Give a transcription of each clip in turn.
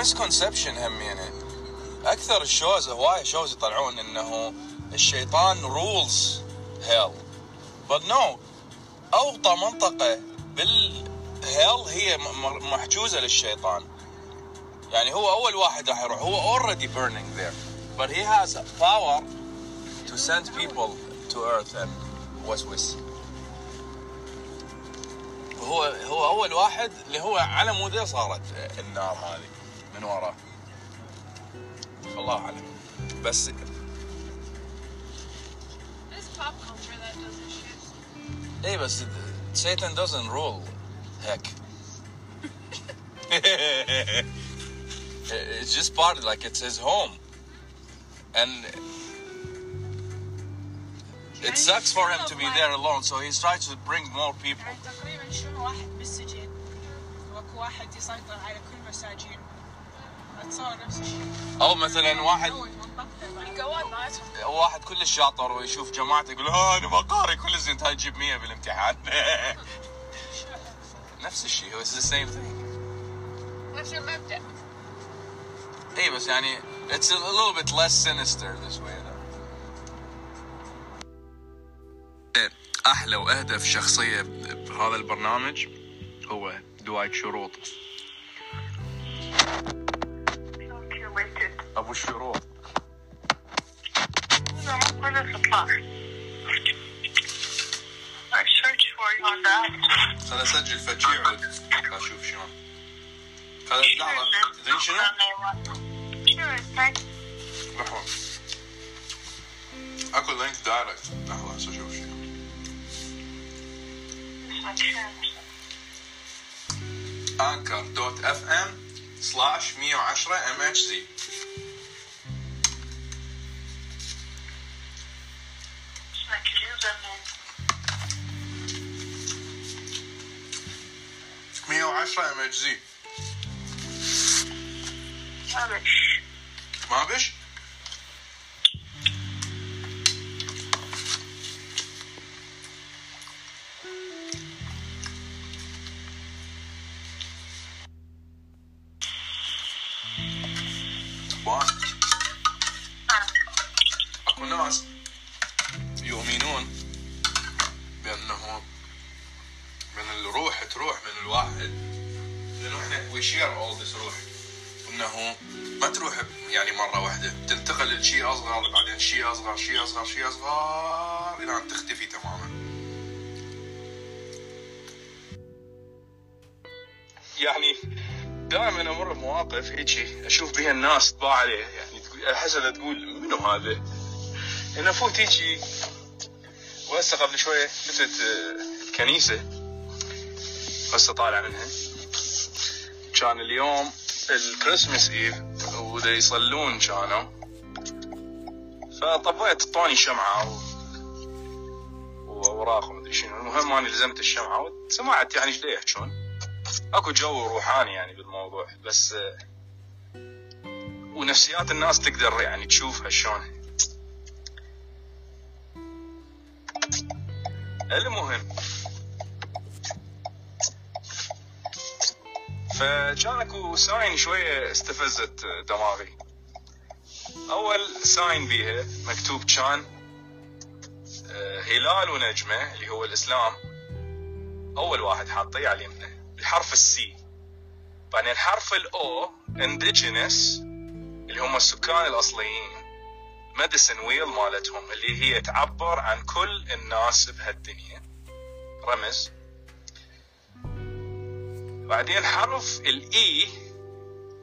misconception هم يعني. أكثر ال shows هواي shows يطلعون إنه الشيطان rules hell but no أوطى منطقة بال hell هي محجوزة للشيطان. يعني هو أول واحد راح يروح هو already burning there. But he has power to send people to earth and وسوس هو هو أول واحد اللي هو على موده صارت النار هذه. من وراه الله اعلم بس It's pop culture that does this shit. اي بس Satan doesn't rule heck it's just part like it's his home and it sucks for him to be there alone so he's trying to bring more people يعني تقريبا شنو واحد بالسجن واكو واحد يسيطر على كل مساجين اتصور نفس الشيء أو مثلا واحد واحد كلش شاطر ويشوف جماعته يقول آه أنا ما قاري كل زين هاي تجيب 100 بالامتحان. نفس الشيء هو the same thing. نفس المبدأ. اي بس يعني it's a little bit less sinister this way though. أحلى وأهدف شخصية بهذا البرنامج هو دوايت شروط. On that. خل اسجل فتشي عود أشوف شلون. خل لحظه تدري شنو؟ لحظه أكو link direct لحظه هسه أشوف شنو. anchor dot fm slash 110 m 110 ام اتش زي Rubbish. ما بش؟ بمواقف هيجي أشوف بها الناس طباع عليه. يعني احس انها تقول منو هذا؟ أنا افوت هيجي وهسه قبل شوية فتت آه، الكنيسة. هسه طالع منها. كان اليوم الكريسماس إيف ودا يصلون كانوا. فطفيت طوني شمعة و... وأوراق ومدري شنو. المهم اني لزمت الشمعة وسمعت يعني إيش يحجون أكو جو روحاني يعني بالموضوع بس آه، ونفسيات الناس تقدر يعني تشوفها شلون. المهم. فكان اكو sign شوية استفزت دماغي. أول sign بيها مكتوب كان آه، هلال ونجمة اللي هو الإسلام. أول واحد حاطيه على اليمنى بحرف ال C. بعدين حرف ال O indigenous. اللي هم السكان الأصليين medicine wheel مالتهم اللي هي تعبر عن كل الناس بهالدنيا. رمز. بعدين حرف ال E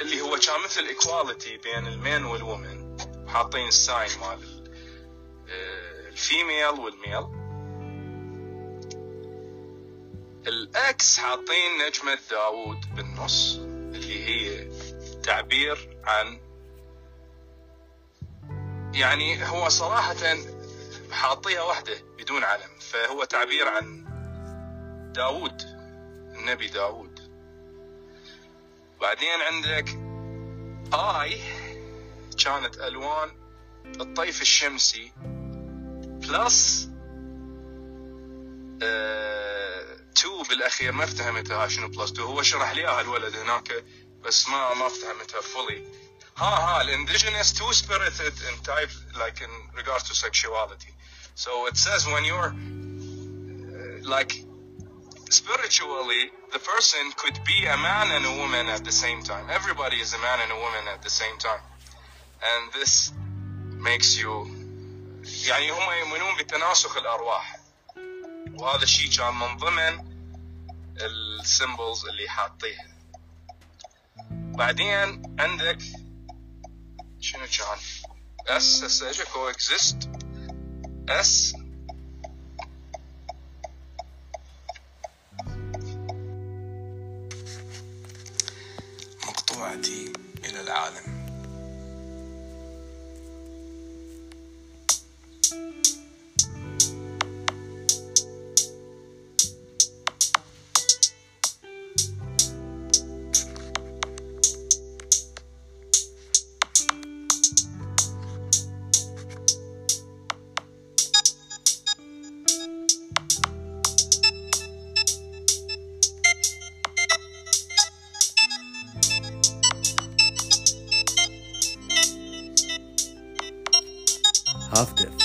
اللي هو كان مثل equality بين ال men وال women حاطين ال sign مال ال- ال female وال male الاكس حاطين نجمة داوود بالنص اللي هي تعبير عن يعني هو صراحة حاطيها واحدة بدون علم فهو تعبير عن داوود النبي داوود بعدين عندك آي كانت ألوان الطيف الشمسي بلس تو بالأخير ما افتهمتها شنو بلس تو هو شرح لي اياها الولد هناك بس ما ما فهمتها fully. ها ها الانديجينس two spirited in type like in regard to sexuality so it says when you're uh, like spiritually the person could be a man and a woman at the same time everybody is a man and a woman at the same time and this makes you يعني هم يؤمنون بتناسخ الارواح وهذا الشيء كان من ضمن السيمبلز اللي حاطيها بعدين عندك شنو كان S هسه اجى coexist. S مقطوعتي إلى العالم. loved it.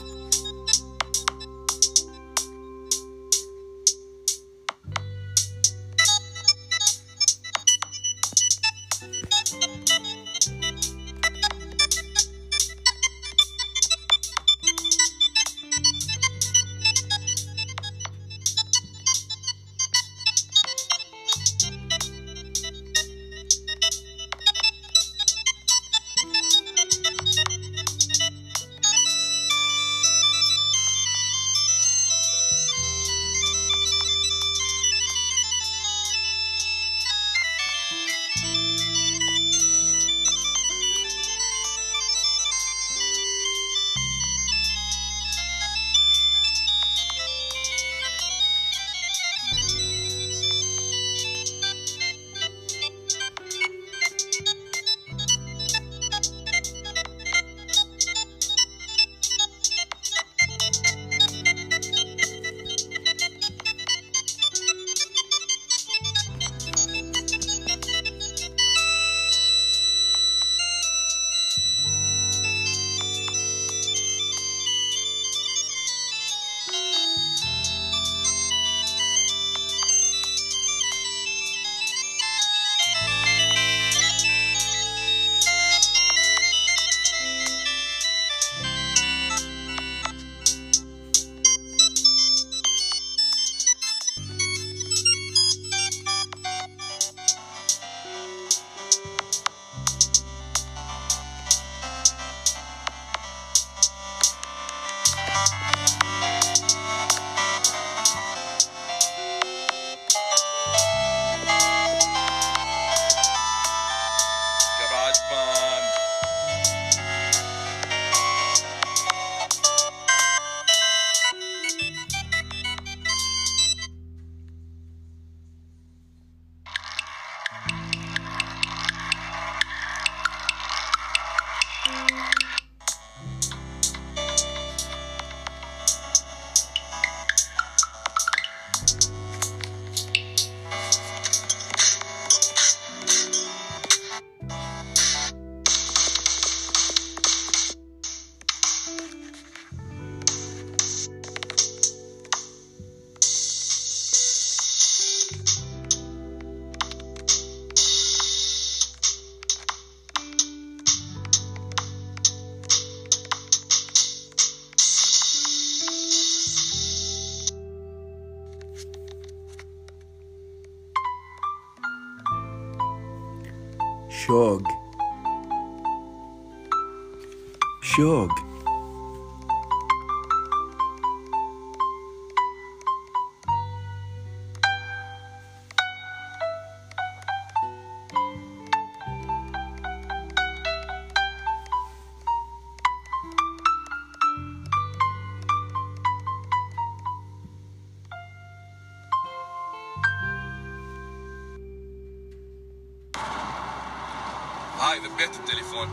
ذبيت التليفون.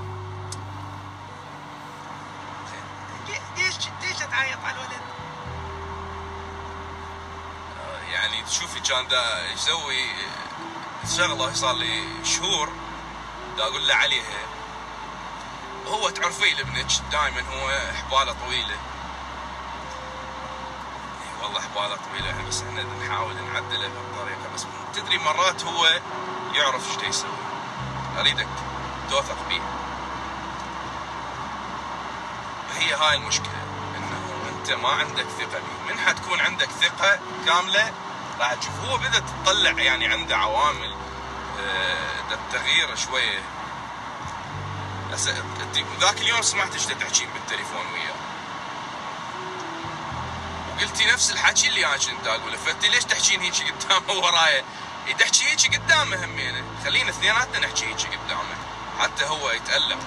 ليش ليش تعيط على الولد؟ آه، يعني تشوفي كان دا يسوي؟ شغلة صار لي شهور دا أقول له عليها هو تعرفيه لابنك دائما هو حباله طويلة. والله حباله طويلة بس إحنا نحاول نعدله بهالطريقة بس تدري مرات هو يعرف إيش يسوي. أريدك. توثق به هي هاي المشكلة إنه أنت ما عندك ثقة به من حتكون عندك ثقة كاملة راح تشوف. هو بدأ تطلع يعني عنده عوامل آه، التغيير شوية. هسه انت ذاك اليوم سمعت إيش دا تحكين بالتليفون وياه. وقلتي نفس الحكي اللي أنا كنت أقوله. فانت ليش تحكين هيك قدامه ورايا؟ إي تحكي هيك قدامه همينه خلينا اثنيناتنا نحكي هيك قدامه. حتى هو يتألم.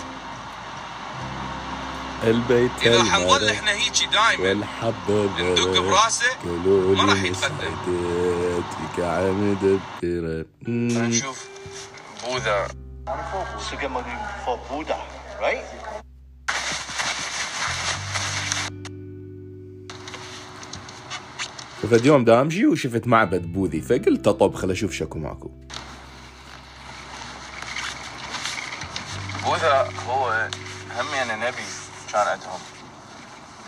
البيت إذا حنظل إحنا هيك دائما والحب ندق براسه ما راح يتقدم. مسعدتك عمدبرة نشوف بوذا. right? فد يوم دامجي وشفت معبد بوذي فقلت طب خل أشوف شكو ماكو.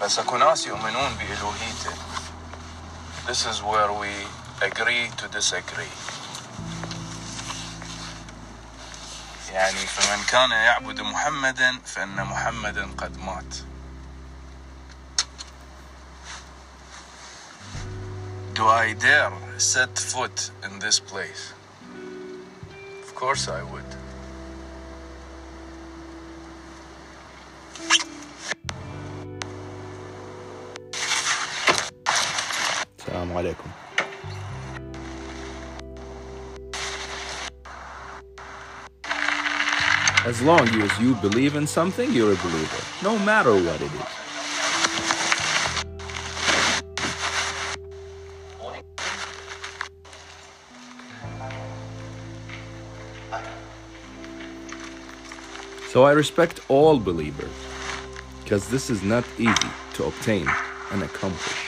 بس اكو ناس يؤمنون بإلوهيته This is where we agree to disagree يعني فمن كان يعبد محمدا فإن محمدا قد مات Do I dare set foot in this place? Of course I would. السلام عليكم As long as you believe in something, you're a believer, no matter what it is. So I respect all believers, because this is not easy to obtain and accomplish.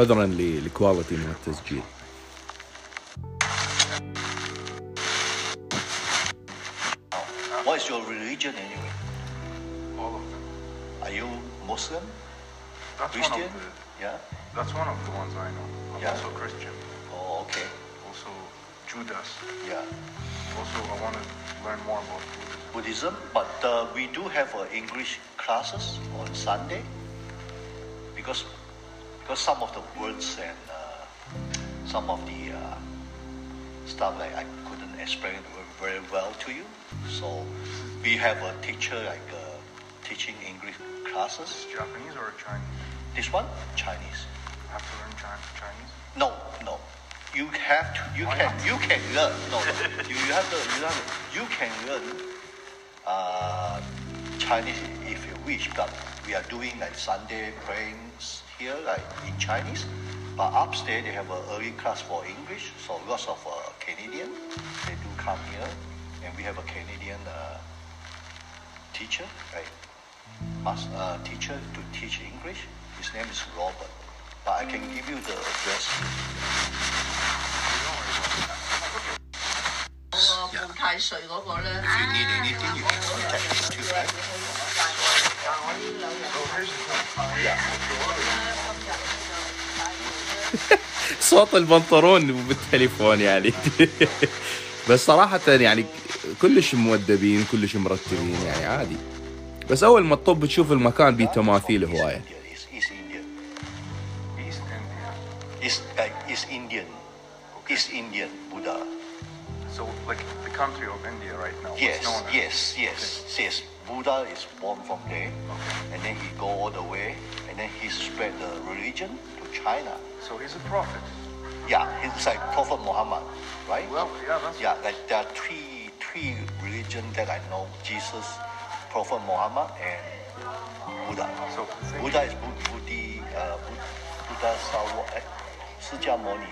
عذرا للكواليتي من التسجيل What is your religion anyway? All of them. Are you Muslim? That's one Christian? of the. Yeah. That's one of the ones I know. I'm Yeah. also Christian. Oh, okay. Also Judas. Yeah. Also, I want to learn more about Buddhism. Buddhism, but uh, we do have uh, English classes on Sunday because because some of the words and uh, some of the uh, stuff like I couldn't explain very well to you. So we have a teacher like uh, teaching English classes. Japanese or Chinese? This one Chinese. I have to learn Chinese. No, no. You have to. You Why can. not? You can learn. No, no. you, you have to. You have to. You can learn uh, Chinese if you wish, but we are doing like Sunday prayings here, like in Chinese. But upstairs they have an early class for English, so lots of uh, Canadian they do come here, and we have a Canadian uh, teacher, right? Mas- uh, teacher to teach English. His name is Robert. But I can give you the address. 嗰个报太岁嗰个咧， صوت البنطرون بالتليفون يعني. بس صراحة يعني كلش مودبين كلش مرتبين يعني عادي. بس أول ما تطب تشوف المكان بيه تماثيل هواية. Yes, yes, yes, yes. Buddha is born from there, and then he go all the way, and then he spread the religion to China. So he's a prophet. Yeah, he's like Prophet Muhammad, right? Well, yeah, that's yeah. Like there are three three religion that I know: Jesus, Prophet Muhammad, and Buddha. So Buddha is Buddhi, uh, Buddha Sawa, eh? Sikamoni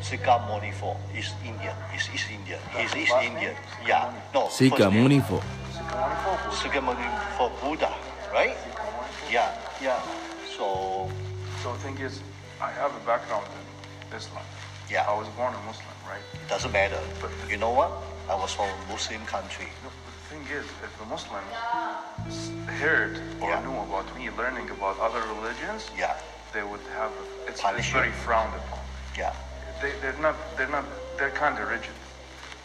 Sika Sikamoni form is Indian. Is East Indian. Is East Indian. Yeah. No. Sikamoni form. Munifo. For Buddha, right? Yeah. Yeah. So So the thing is, I have a background in Islam. Yeah. I was born a Muslim, right? doesn't matter. But you know what? I was from a Muslim country. No, but the thing is, if a Muslim heard or Yeah. knew about me learning about other religions, Yeah. they would have a, it's, it's very frowned upon. Yeah. They, they're not they're not they're kind of rigid,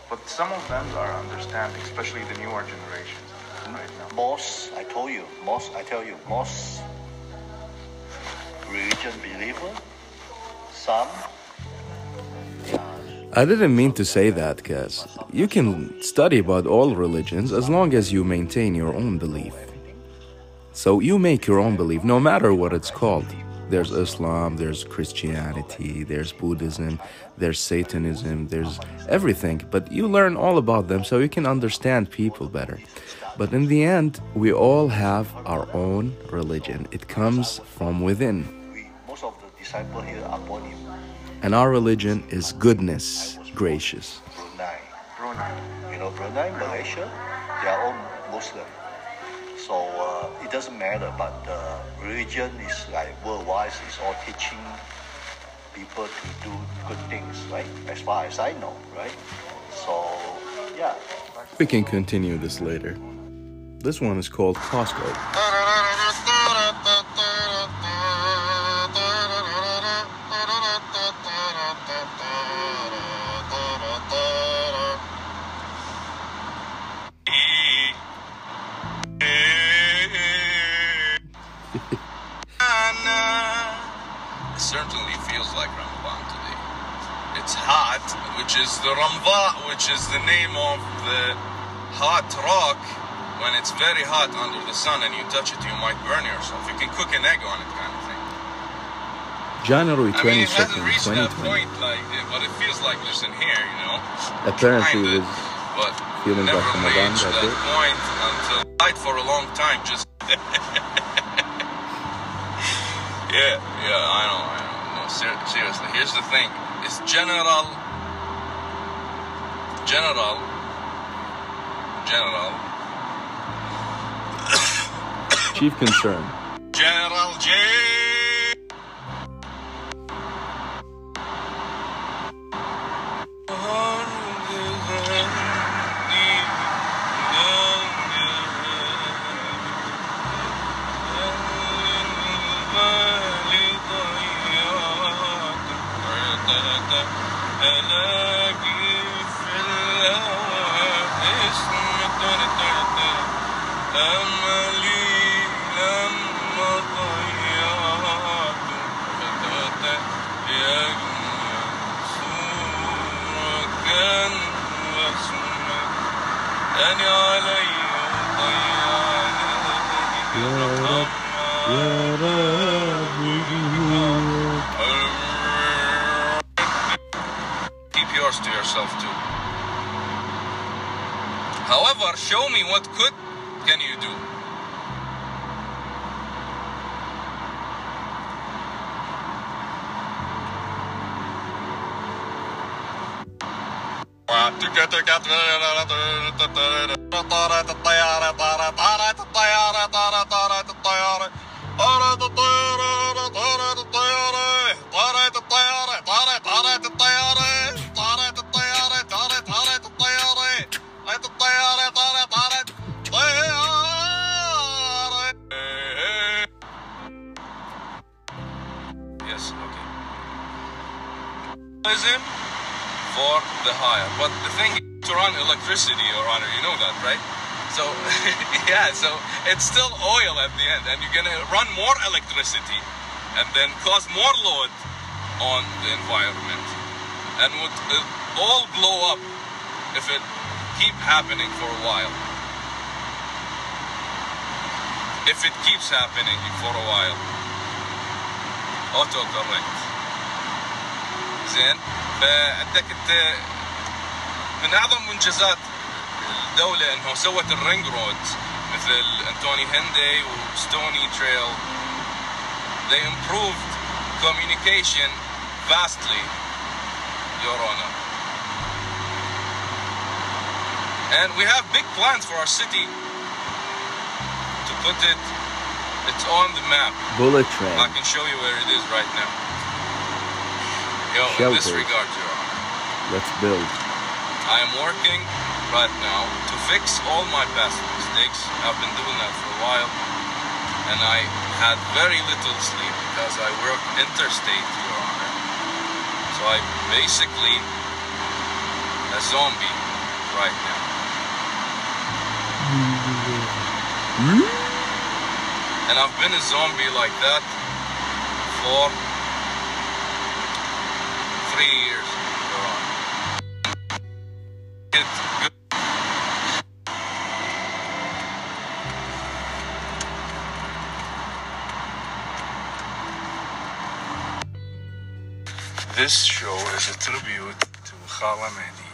but some of them are understanding, especially the newer generations right now. Most, I told you, most, I tell you, most religion believer, some, I didn't mean to say that, cuz you can study about all religions as long as you maintain your own belief. So you make your own belief, no matter what it's called. There's Islam, there's Christianity, there's Buddhism, there's Satanism, there's everything. But you learn all about them so you can understand people better. But in the end, we all have our own religion. It comes from within. most of the disciples here are born in And our religion is goodness, gracious. Brunei. Brunei. You know, Brunei, Malaysia, they are all Muslim. So uh, it doesn't matter, but the religion is like worldwide, it's all teaching people to do good things, right? As far as I know, right? So, yeah. We can continue this later. This one is called Costco. It certainly feels like Ramadan today. It's hot, which is the Ramva, which is the name of the hot rock. When it's very hot under the sun and you touch it, you might burn yourself. You can cook an egg on it, kind of thing. January I mean, it hasn't 22nd, reached that 2020. point, like, but it feels like this in here, you know. Apparently, it Kinda, was but feeling never like Ramadan reached that that day. point until fight for a long time. Just yeah, yeah, I know, I know. No, ser- seriously. Here's the thing: it's general, general, general, chief concern. General J. However, show me what good can you do. The hire. But the thing is to run electricity, Your Honor, you know that, right? So, yeah, so it's still oil at the end, and you're gonna run more electricity and then cause more load on the environment and would uh, all blow up if it keep happening for a while. If it keeps happening for a while. Auto correct. زين فعندك انت من اعظم منجزات الدولة انه سوت ال ring roads مثل Anthony Henday و Stoney Trail they improved communication vastly your honor and we have big plans for our city to put it it's on the map Bullet I train. can show you where it is right now yo in this regard your honor Let's build. I am working right now to fix all my past mistakes. I've been doing that for a while. And I had very little sleep because I work interstate, Your Honor. So I'm basically a zombie right now. Mm-hmm. And I've been a zombie like that for This show is a tribute to Khala Mehdi.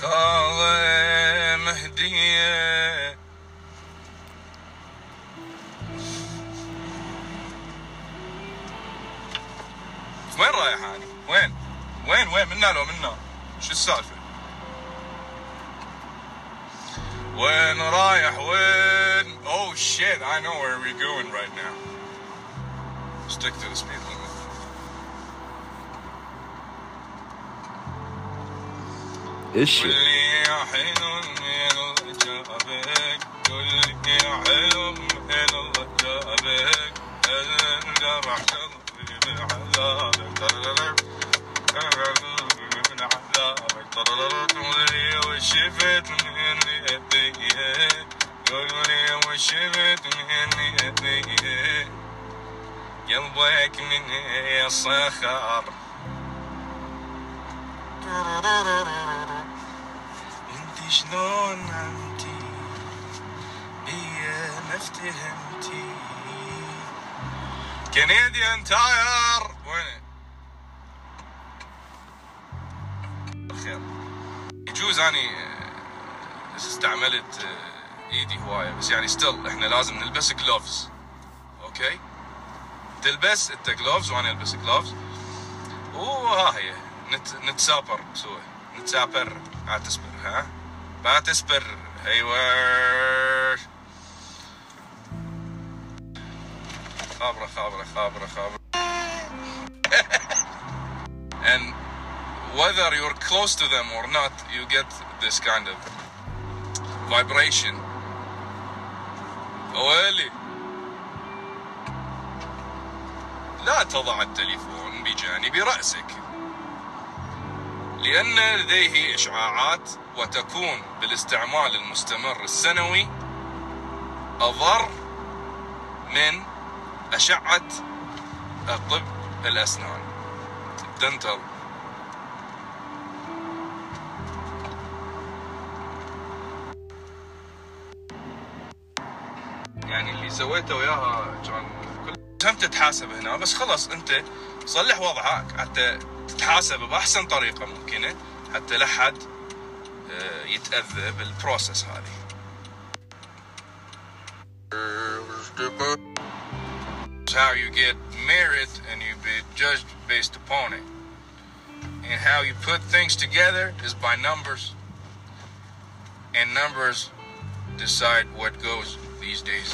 Khala Mehdi. وين رايح هاني؟ وين؟ وين وين منا لو منا؟ شو السالفة؟ وين رايح وين؟ Oh shit, I know where we're going right now. Stick to the speed limit. Ish. قل لي يا حلو من الله جابك قل لي يا حلو من الله جابك الجرح قلبي من عذابك من عذابك قل لي وشفت مني ايديه قل لي وشفت مني ايديه قلبك من صخر انت شلون عمتي بيا ما افتهمتي كنديان تاير وين يجوز اني آه، استعملت آه، ايدي هواية. بس يعني ستيل إحنا لازم نلبس جلوفز أوكي تلبس انت جلوفز وأنا ألبس جلوفز وها هي نت نتسابر سوا نتسابر. اعتسبر ها؟ بعتسبر. أيوه. خابرة خابرة خابرة خابرة. And whether you're close to them or not you get this kind of vibration. ويلي لا تضع التليفون بجانب رأسك. لأن لديه إشعاعات وتكون بالاستعمال المستمر السنوي أضر من أشعة طب الأسنان. دنتل سويته وياها كان هم تتحاسب هنا بس خلص انت صلح وضعك حتى تتحاسب باحسن طريقه ممكنه حتى لا حد آه، يتاذى بالبروسس هذه how you get merit and you be judged based upon it. And how you put things together is by numbers. And numbers decide what goes these days.